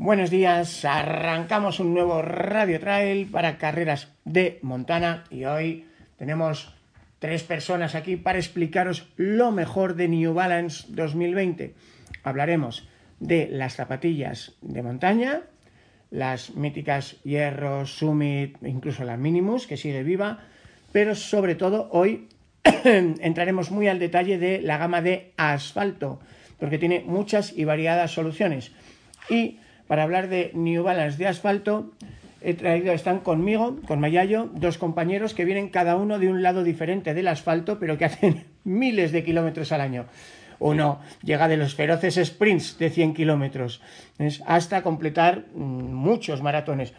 Buenos días, arrancamos un nuevo Radio Trail para carreras de Montana y hoy tenemos tres personas aquí para explicaros lo mejor de New Balance 2020. Hablaremos de las zapatillas de montaña, las míticas Hierro, Summit, incluso la Minimus, que sigue viva, pero sobre todo hoy entraremos muy al detalle de la gama de asfalto, porque tiene muchas y variadas soluciones. Y para hablar de New Balance de asfalto, he traído, están conmigo, con Mayayo, dos compañeros que vienen cada uno de un lado diferente del asfalto, pero que hacen miles de kilómetros al año. Uno llega de los feroces sprints de 100 kilómetros hasta completar mm, muchos maratones.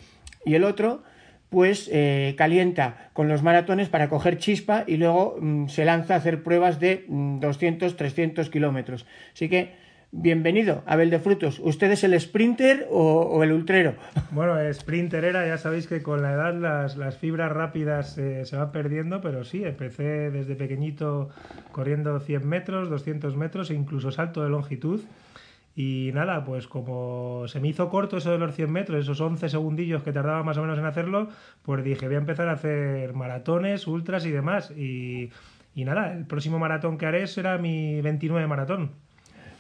Y el otro, pues eh, calienta con los maratones para coger chispa y luego mm, se lanza a hacer pruebas de 200, mm, 300 kilómetros. Así que Bienvenido, Abel de Frutos. ¿Usted es el sprinter o, el ultrero? Bueno, sprinter era, ya sabéis que con la edad las, fibras rápidas eh, se van perdiendo, pero sí, empecé desde pequeñito corriendo 100 metros, 200 metros e incluso salto de longitud. Y nada, pues como se me hizo corto eso de los 100 metros, esos 11 segundillos que tardaba más o menos en hacerlo, pues dije, voy a empezar a hacer maratones, ultras y demás. Y, y nada, el próximo maratón que haré será mi 29 maratón.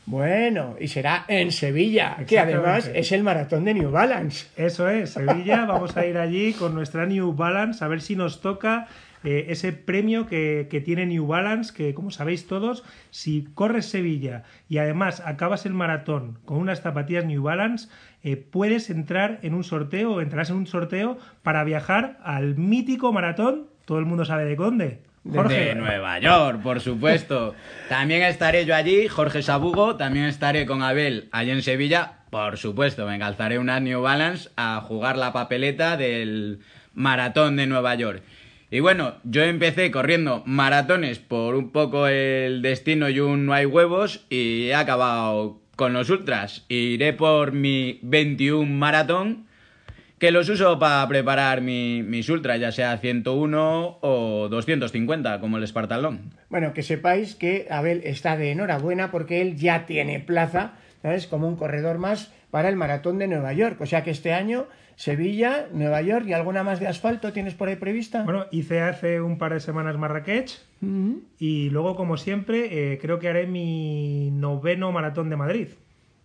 Bueno, y será en Sevilla, que además es el maratón de New Balance. Eso es, Sevilla, vamos a ir allí con nuestra New Balance a ver si nos toca eh, ese premio que, tiene New Balance, que como sabéis todos, si corres Sevilla y además acabas el maratón con unas zapatillas New Balance, eh, puedes entrar en un sorteo o entrarás en un sorteo para viajar al mítico maratón, todo el mundo sabe de dónde, de Nueva York, por supuesto. También estaré yo allí, Jorge Sabugo, también estaré con Abel allí en Sevilla. Por supuesto, me calzaré una New Balance a jugar la papeleta del maratón de Nueva York. Y bueno, yo empecé corriendo maratones por un poco el destino y un no hay huevos y he acabado con los ultras. Iré por mi 21 maratón que los uso para preparar mi, mis ultras, ya sea 101 o 250, como el Espartalón. Bueno, que sepáis que Abel está de enhorabuena porque él ya tiene plaza, ¿sabes? Como un corredor más para el maratón de Nueva York. O sea que este año Sevilla, Nueva York y alguna más de asfalto tienes por ahí prevista. Bueno, hice hace un par de semanas Marrakech y luego, como siempre, eh, creo que haré mi noveno maratón de Madrid.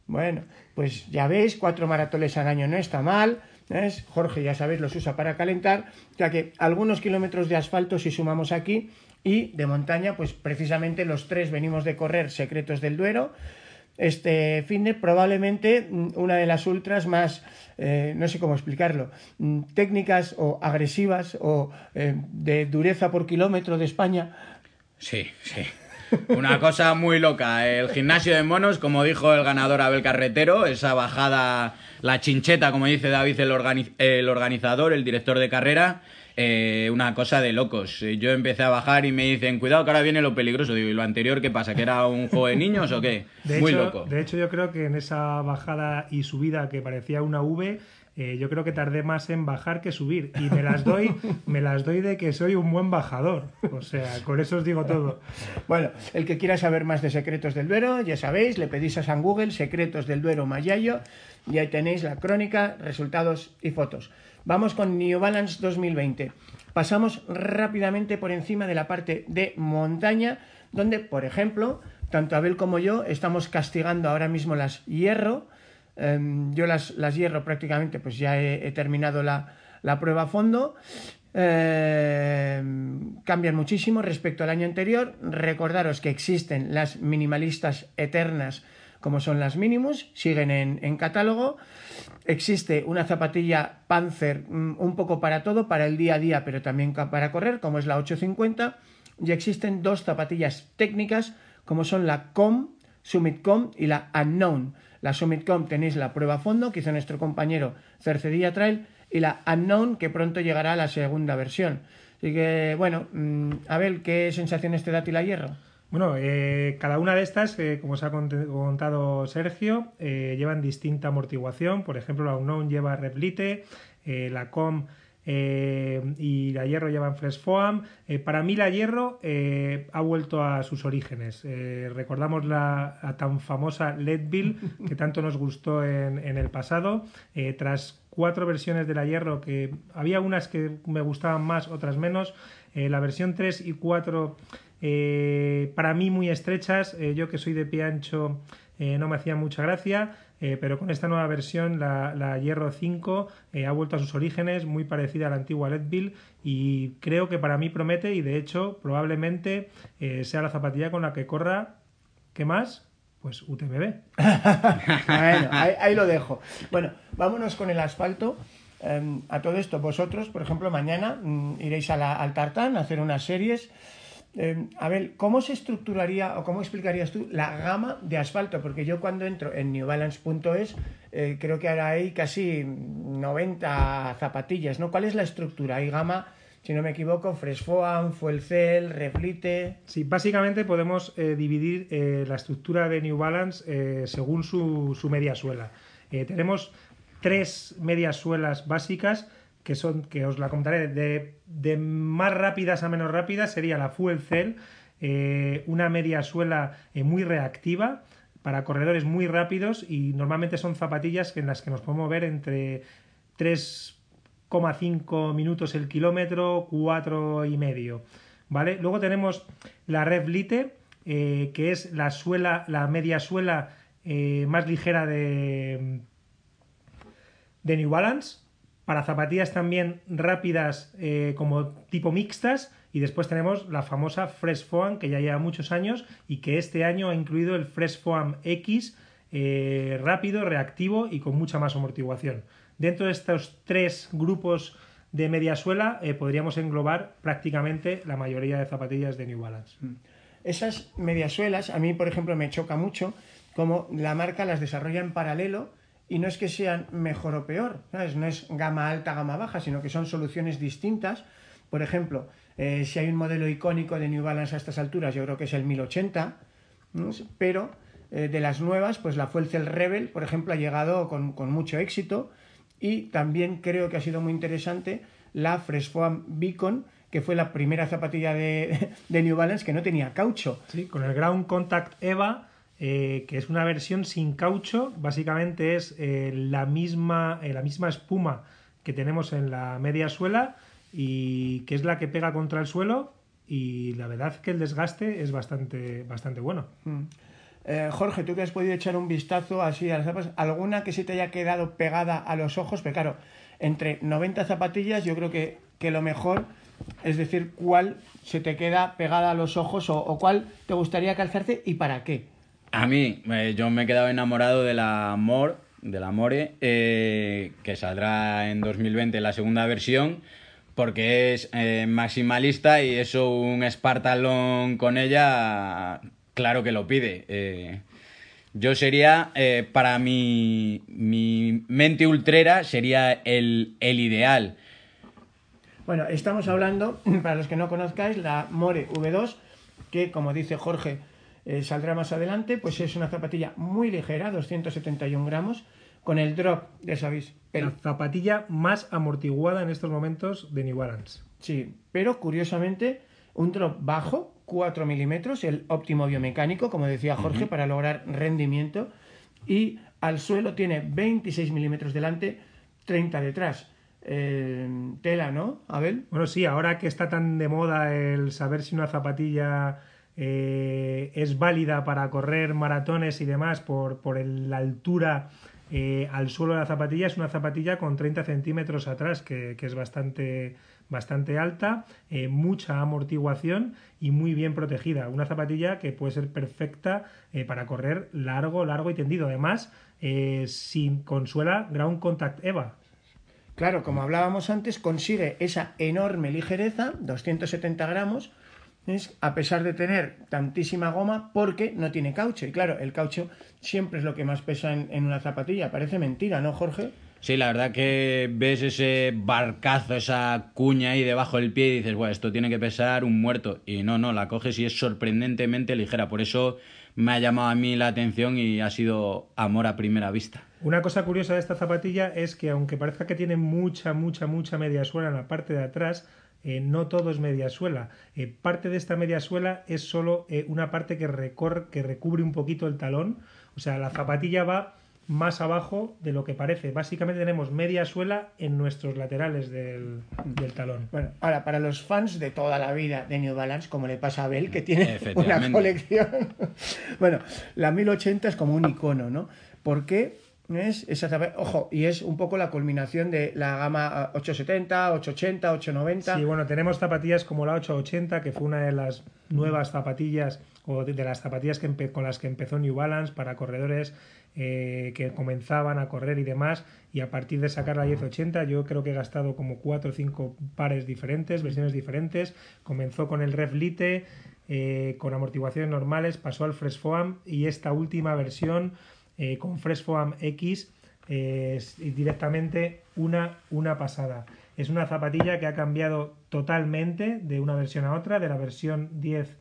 Bueno, pues ya veis, cuatro maratones al año no está mal. Jorge, ya sabéis, los usa para calentar, ya que algunos kilómetros de asfalto si sumamos aquí y de montaña, pues precisamente los tres venimos de correr Secretos del Duero. Este fin de probablemente mm, una de las ultras más, eh, no sé cómo explicarlo, mm, técnicas o agresivas o eh, de dureza por kilómetro de España. Sí, sí. Una cosa muy loca. El gimnasio de monos, como dijo el ganador Abel Carretero, esa bajada, la chincheta, como dice David, el, organizador, el director de carrera, eh, una cosa de locos. Yo empecé a bajar y me dicen, cuidado que ahora viene lo peligroso. Digo, ¿y lo anterior qué pasa? ¿Que era un juego de niños o qué? muy loco. De hecho, yo creo que en esa bajada y subida que parecía una V, eh, yo creo que tardé más en bajar que subir. Y me las doy, me las doy de que soy un buen bajador. O sea, con eso os digo todo. Bueno, el que quiera saber más de Secretos del Duero, ya sabéis, le pedís a San Google Secretos del Duero Mayayo y ahí tenéis la crónica, resultados y fotos. Vamos con New Balance 2020. Pasamos rápidamente por encima de la parte de montaña, donde, por ejemplo, tanto Abel como yo estamos castigando ahora mismo las hierro, yo las, las, hierro prácticamente, pues ya he, terminado la, la, prueba a fondo. Em, cambian muchísimo respecto al año anterior. Recordaros que existen las minimalistas eternas como son las Minimus, siguen en, en, catálogo. Existe una zapatilla Panzer mm, un poco para todo, para el día a día, pero también para correr, como es la 850. Y existen dos zapatillas técnicas, como son la Com, Summit Com y la Unknown. La Summitcom tenéis la prueba a fondo que hizo nuestro compañero Cercedilla Trail y la Unknown que pronto llegará a la segunda versión. Así que, bueno, mm, Abel, ¿qué sensaciones te da ti la hierro? Bueno, eh, cada una de estas, eh, como os ha cont- contado Sergio, eh, llevan distinta amortiguación. Por ejemplo, la Unknown lleva Replite, la Com eh, y la Hierro llevan Fresh Foam. Eh, para mí la Hierro eh, ha vuelto a sus orígenes. Recordamos la, la tan famosa Leadville que tanto nos gustó en, en el pasado. Tras cuatro versiones de la Hierro, que había unas que me gustaban más, otras menos. la versión 3 y 4 eh, para mí muy estrechas. yo que soy de pie ancho eh, no me hacía mucha gracia. Eh, pero con esta nueva versión, la, la Hierro 5 eh, ha vuelto a sus orígenes, muy parecida a la antigua Leadville y creo que para mí promete y de hecho probablemente eh, sea la zapatilla con la que corra, ¿qué más? Pues UTMB. bueno, ahí, ahí lo dejo. Bueno, vámonos con el asfalto. Eh, a todo esto, vosotros, por ejemplo, mañana mm, iréis a la- al Tartán a hacer unas series. Eh, a ver, ¿cómo se estructuraría o cómo explicarías tú la gama de asfalto? Porque yo cuando entro en newbalance.es eh, creo que ahora hay casi 90 zapatillas, ¿no? ¿Cuál es la estructura? Hay gama, si no me equivoco, Fresh Foam, Fuel Cell, Reflite... Sí, básicamente podemos eh, dividir eh, la estructura de New Balance eh, según su, media suela. Tenemos tres medias suelas básicas que son, que os la comentaré, de, de más rápidas a menos rápidas sería la Fuel Cell, eh, una media suela eh, muy reactiva para corredores muy rápidos y normalmente son zapatillas en las que nos podemos ver entre 3,5 minutos el kilómetro, 4 y medio. ¿Vale? Luego tenemos la Red Lite, eh, que es la suela, la media suela más ligera de, de New Balance. Para zapatillas también rápidas eh, como tipo mixtas. Y después tenemos la famosa Fresh Foam, que ya lleva muchos años y que este año ha incluido el Fresh Foam X, eh, rápido, reactivo y con mucha más amortiguación. Dentro de estos tres grupos de media suela eh, podríamos englobar prácticamente la mayoría de zapatillas de New Balance. Esas mediasuelas, a mí, por ejemplo, me choca mucho como la marca las desarrolla en paralelo y no es que sean mejor o peor, ¿sabes? No es gama alta, gama baja, sino que son soluciones distintas. Por ejemplo, eh, si hay un modelo icónico de New Balance a estas alturas, yo creo que es el 1080, ¿no? pero eh, de las nuevas, pues la Fuel Cell Rebel, por ejemplo, ha llegado con, con mucho éxito y también creo que ha sido muy interesante la Fresh Foam Beacon, que fue la primera zapatilla de, de New Balance que no tenía caucho. Sí, con el Ground Contact EVA, eh, que es una versión sin caucho, básicamente es eh, la, misma, eh, la misma espuma que tenemos en la media suela y que es la que pega contra el suelo y la verdad que el desgaste es bastante, bastante bueno. Eh, Jorge, tú que has podido echar un vistazo así a las zapatas, ¿alguna que se te haya quedado pegada a los ojos? Pero claro, entre 90 zapatillas yo creo que, que lo mejor es decir cuál se te queda pegada a los ojos o cuál te gustaría calzarte y para qué. A mí, yo me he quedado enamorado de la More, de la More, eh, que saldrá en 2020 la segunda versión, porque es eh, maximalista y eso un Spartalon con ella, claro que lo pide. Eh, yo sería, eh, para mi, mi mente ultrera, sería el, el ideal. Bueno, estamos hablando, para los que no conozcáis, la More V2, que como dice Jorge, eh, saldrá más adelante, pues es una zapatilla muy ligera, 271 gramos, con el drop, ya sabéis, el La zapatilla más amortiguada en estos momentos de New Balance. Sí, pero curiosamente un drop bajo, 4 milímetros, el óptimo biomecánico, como decía Jorge, para lograr rendimiento. Y al suelo tiene 26 milímetros delante, 30 detrás. Eh, tela, ¿no, Abel? Bueno, sí, ahora que está tan de moda el saber si una zapatilla eh, es válida para correr maratones y demás por, por la altura eh, al suelo de la zapatilla, es una zapatilla con 30 centímetros atrás, que, que es bastante, bastante alta, eh, mucha amortiguación y muy bien protegida. Una zapatilla que puede ser perfecta para correr largo, largo y tendido. Además, sin consuela Ground Contact EVA. Claro, como hablábamos antes, consigue esa enorme ligereza, 270 gramos, es a pesar de tener tantísima goma porque no tiene caucho. Y claro, el caucho siempre es lo que más pesa en, en una zapatilla. Parece mentira, ¿no, Jorge? Sí, la verdad que ves ese barcazo, esa cuña ahí debajo del pie y dices, bueno, esto tiene que pesar un muerto. Y no, no, la coges y es sorprendentemente ligera. Por eso me ha llamado a mí la atención y ha sido amor a primera vista. Una cosa curiosa de esta zapatilla es que aunque parezca que tiene mucha, mucha, mucha media suela en la parte de atrás, eh, no todo es media suela. Eh, parte de esta media suela es solo eh, una parte que, recorre, que recubre un poquito el talón. O sea, la zapatilla va más abajo de lo que parece. Básicamente tenemos media suela en nuestros laterales del, del, talón. Bueno, ahora, para los fans de toda la vida de New Balance, como le pasa a Abel, que tiene una colección. bueno, la 1080 es como un icono, ¿no? ¿Por qué? ¿Es? Ojo, y es un poco la culminación de la gama 870, 880, 890. Sí, bueno, tenemos zapatillas como la 880, que fue una de las nuevas zapatillas, o de, de las zapatillas que con las que empezó New Balance para corredores eh, que comenzaban a correr y demás, y a partir de sacar la 1080 yo creo que he gastado como 4 o 5 pares diferentes, versiones diferentes, comenzó con el Ref Lite, eh, con amortiguaciones normales, pasó al Fresh Foam y esta última versión eh, con Fresh Foam X es directamente una, una pasada. Es una zapatilla que ha cambiado totalmente de una versión a otra, de la versión 10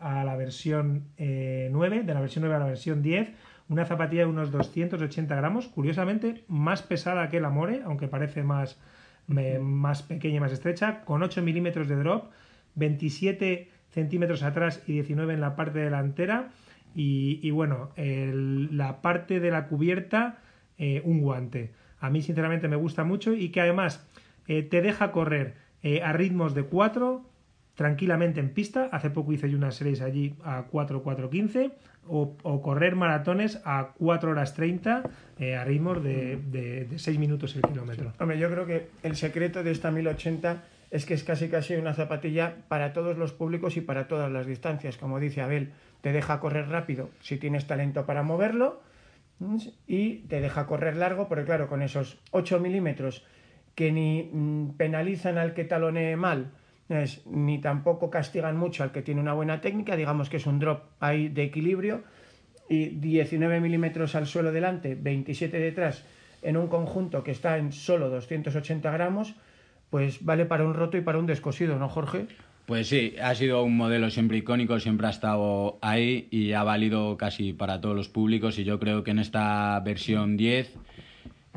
a la versión 9, de la versión 9 a la versión 10 una zapatilla de unos 280 gramos, curiosamente más pesada que la More, aunque parece más, más pequeña y más estrecha, con 8 milímetros de drop, 27 centímetros atrás y 19 en la parte delantera. Y, bueno, la parte de la cubierta, eh, un guante. A mí sinceramente me gusta mucho y que además eh, te deja correr eh, a ritmos de 4 tranquilamente en pista. Hace poco hice yo unas series allí a 4, 4, 15 o, o, correr maratones a 4 horas 30 eh, a ritmos de, de, de, 6 minutos el kilómetro. Hombre, yo creo que el secreto de esta 1080 es que es casi casi una zapatilla para todos los públicos y para todas las distancias. Como dice Abel, te deja correr rápido si tienes talento para moverlo y te deja correr largo, porque claro, con esos 8 milímetros que ni mm, penalizan al que talonee mal, ni tampoco castigan mucho al que tiene una buena técnica, digamos que es un drop ahí de equilibrio, y 19 milímetros al suelo delante, 27 detrás, en un conjunto que está en solo 280 gramos, pues vale para un roto y para un descosido, ¿no, Jorge? Pues sí, ha sido un modelo siempre icónico, siempre ha estado ahí y ha valido casi para todos los públicos y yo creo que en esta versión 10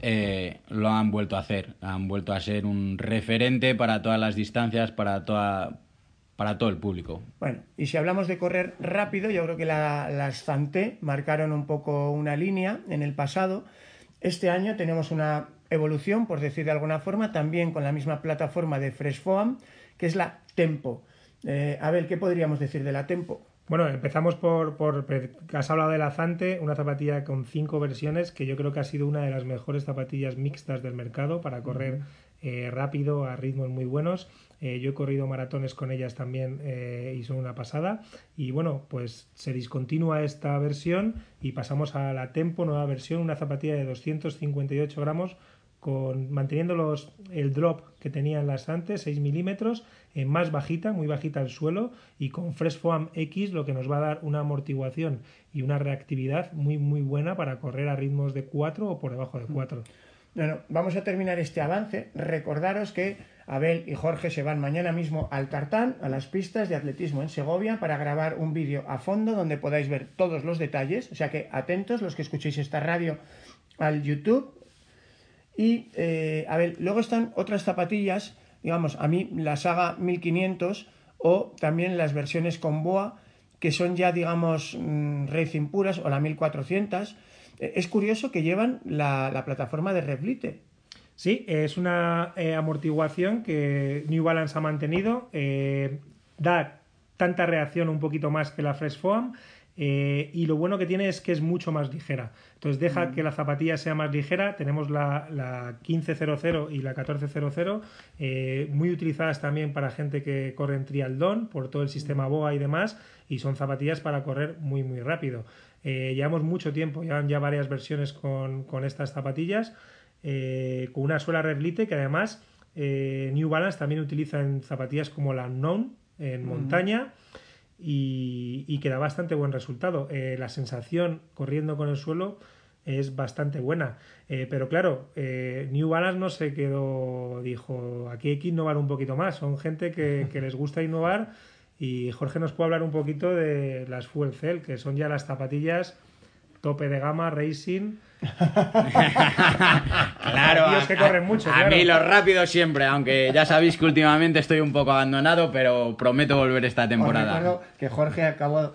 eh, lo han vuelto a hacer. Han vuelto a ser un referente para todas las distancias, para, toda, para todo el público. Bueno, y si hablamos de correr rápido, yo creo que la, las Santé marcaron un poco una línea en el pasado. Este año tenemos una evolución, por decir de alguna forma, también con la misma plataforma de Fresh Foam, que es la Tempo. Eh, a ver, ¿qué podríamos decir de la Tempo? Bueno, empezamos por, por, has hablado de la Zante, una zapatilla con cinco versiones que yo creo que ha sido una de las mejores zapatillas mixtas del mercado para correr eh, rápido a ritmos muy buenos. Eh, yo he corrido maratones con ellas también eh, y son una pasada. Y bueno, pues se discontinúa esta versión y pasamos a la Tempo, nueva versión, una zapatilla de 258 gramos con, manteniendo los, el drop que tenían las antes, 6 milímetros, eh, más bajita, muy bajita al suelo, y con Fresh Foam X, lo que nos va a dar una amortiguación y una reactividad muy, muy buena para correr a ritmos de 4 o por debajo de 4. Bueno, vamos a terminar este avance. Recordaros que Abel y Jorge se van mañana mismo al Tartán, a las pistas de atletismo en Segovia, para grabar un vídeo a fondo donde podáis ver todos los detalles. O sea que atentos los que escuchéis esta radio al YouTube y, eh, a ver, luego están otras zapatillas, digamos, a mí la saga 1500 o también las versiones con boa, que son ya, digamos, mmm, racing puras, o la 1400. Eh, es curioso que llevan la, la plataforma de Revlite. Sí, es una eh, amortiguación que New Balance ha mantenido. Eh, da tanta reacción un poquito más que la Fresh Foam. Eh, y lo bueno que tiene es que es mucho más ligera. Entonces deja mm. que la zapatilla sea más ligera. Tenemos la, la 1500 y la 1400, eh, muy utilizadas también para gente que corre en trialdón por todo el sistema BOA y demás. Y son zapatillas para correr muy, muy rápido. Eh, llevamos mucho tiempo, llevan ya varias versiones con, con estas zapatillas. Con una suela Revlite que además New Balance también utiliza en zapatillas como la Unknown en montaña y, y que da bastante buen resultado. Eh, la sensación corriendo con el suelo es bastante buena. Eh, pero claro, eh, New Balance no se quedó, dijo, aquí hay que innovar un poquito más. Son gente que, que les gusta innovar y Jorge nos puede hablar un poquito de las Fuel Cell, que son ya las zapatillas tope de gama, racing. claro, Tíos que corren mucho, a claro. mí los rápidos siempre, aunque ya sabéis que últimamente estoy un poco abandonado, pero prometo volver esta Os temporada. recuerdo que Jorge acabó,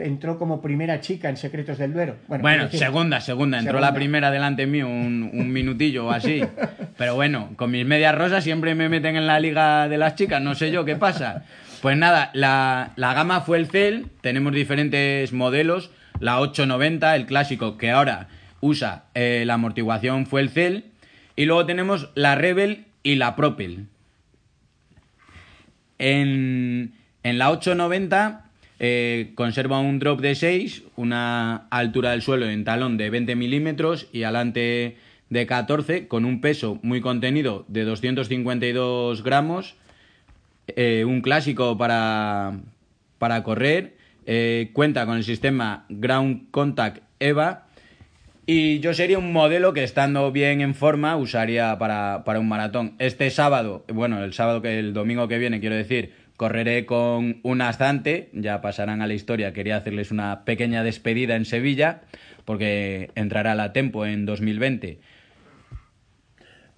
entró como primera chica en Secretos del Duero. Bueno, Bueno, es decir, segunda, segunda. Entró Segunda. la primera delante mío un, un minutillo o así. Pero bueno, con mis medias rosas siempre me meten en la liga de las chicas, no sé yo qué pasa. Pues nada, la, la gama fue el Cell, tenemos diferentes modelos. La 890, el clásico, que ahora usa eh, la amortiguación fue el Cell. Y luego tenemos la Rebel y la Propel. En, en la 890 eh, conserva un drop de 6, una altura del suelo en talón de 20 milímetros y alante de 14, con un peso muy contenido de 252 gramos. eh, un clásico para, para correr. cuenta con el sistema Ground Contact EVA. Y yo sería un modelo que estando bien en forma usaría para, para un maratón. Este sábado, bueno, el sábado que el domingo que viene, quiero decir, correré con un Astante, ya pasarán a la historia, quería hacerles una pequeña despedida en Sevilla, porque entrará la Tempo en 2020.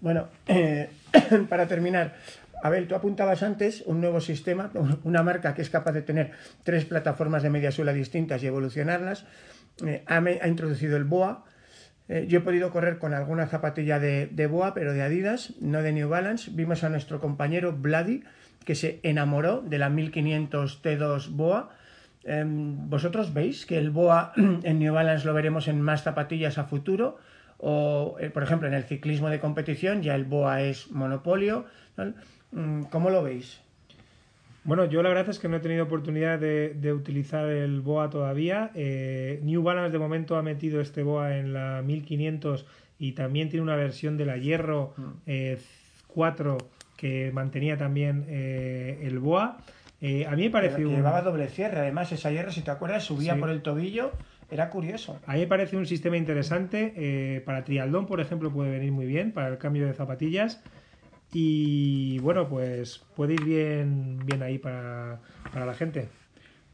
Bueno, eh, para terminar, Abel, tú apuntabas antes un nuevo sistema, una marca que es capaz de tener tres plataformas de media suela distintas y evolucionarlas. Eh, ha introducido el BOA. Eh, yo he podido correr con alguna zapatilla de, de BOA, pero de Adidas, no de New Balance. Vimos a nuestro compañero Vladi, que se enamoró de la 1500 T2 BOA. Em, ¿Vosotros veis que el BOA en New Balance lo veremos en más zapatillas a futuro? O, eh, por ejemplo, en el ciclismo de competición ya el BOA es monopolio. ¿no? Mm, ¿Cómo lo veis? Bueno, yo la verdad es que no he tenido oportunidad de, de utilizar el BOA todavía. Eh, New Balance de momento ha metido este BOA en la 1500 y también tiene una versión de la Hierro eh, 4 que mantenía también eh, el BOA. Eh, a mí me parece Que un... Llevaba doble cierre, además esa hierro, si te acuerdas, subía Sí. por el tobillo, era curioso. A mí me parece un sistema interesante. eh, para triatlón, por ejemplo, puede venir muy bien para el cambio de zapatillas. Y bueno, pues puede ir bien, bien ahí para, para la gente.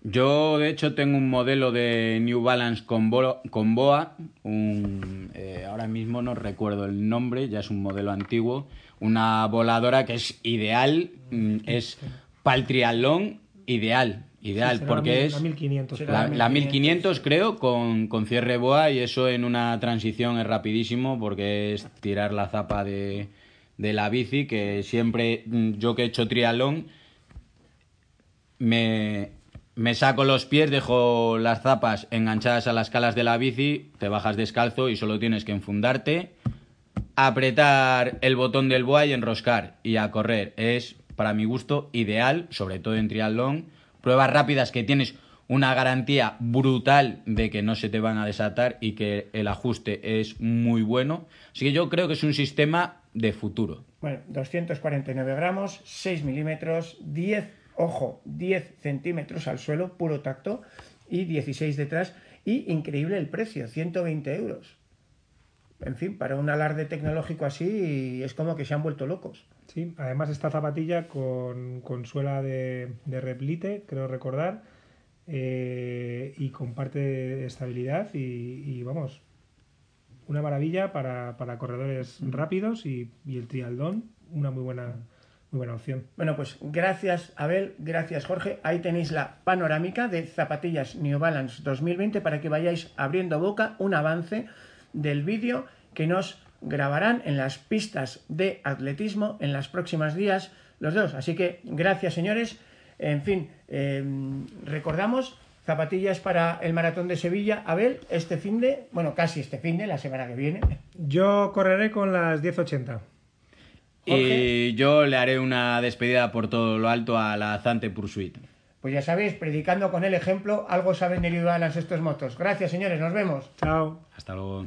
Yo, de hecho, tengo un modelo de New Balance con, bo- con BOA. un, eh, ahora mismo no recuerdo el nombre, ya es un modelo antiguo. Una voladora que es ideal, mm, es para el triatlón ideal. Ideal, porque la mil- es la 1500. Será la, la la 1500, 1500 creo con, con cierre BOA y eso en una transición es rapidísimo porque es tirar la zapa de, de la bici que siempre mm, yo que he hecho triatlón me, me saco los pies, dejo las zapas enganchadas a las calas de la bici, te bajas descalzo y solo tienes que enfundarte, apretar el botón del boa y enroscar y a correr. Es, para mi gusto, ideal, sobre todo en triatlón. Pruebas rápidas que tienes una garantía brutal de que no se te van a desatar y que el ajuste es muy bueno. Así que yo creo que es un sistema de futuro. Bueno, 249 gramos, 6 milímetros, 10, ojo, 10 centímetros al suelo, puro tacto, y 16 detrás. Y increíble el precio, 120 euros. En fin, para un alarde tecnológico así es como que se han vuelto locos. Sí, además esta zapatilla con, con suela de, de replite, creo recordar, eh, y con parte de estabilidad y, y, vamos, una maravilla para, para corredores rápidos y, y el trialdón, una muy buena, muy buena opción. Bueno, pues gracias Abel, gracias Jorge. Ahí tenéis la panorámica de zapatillas New Balance 2020 para que vayáis abriendo boca un avance del vídeo que nos grabarán en las pistas de atletismo en los próximos días los dos. Así que gracias señores. En fin, eh, recordamos zapatillas para el maratón de Sevilla. Abel, este fin de, bueno, casi este fin de, la semana que viene. Yo correré con las 1080. Y yo le haré una despedida por todo lo alto a la Zante Pursuit. Pues ya sabéis, predicando con el ejemplo, algo saben de Balance estos motos. Gracias señores, nos vemos. Chao. Hasta luego.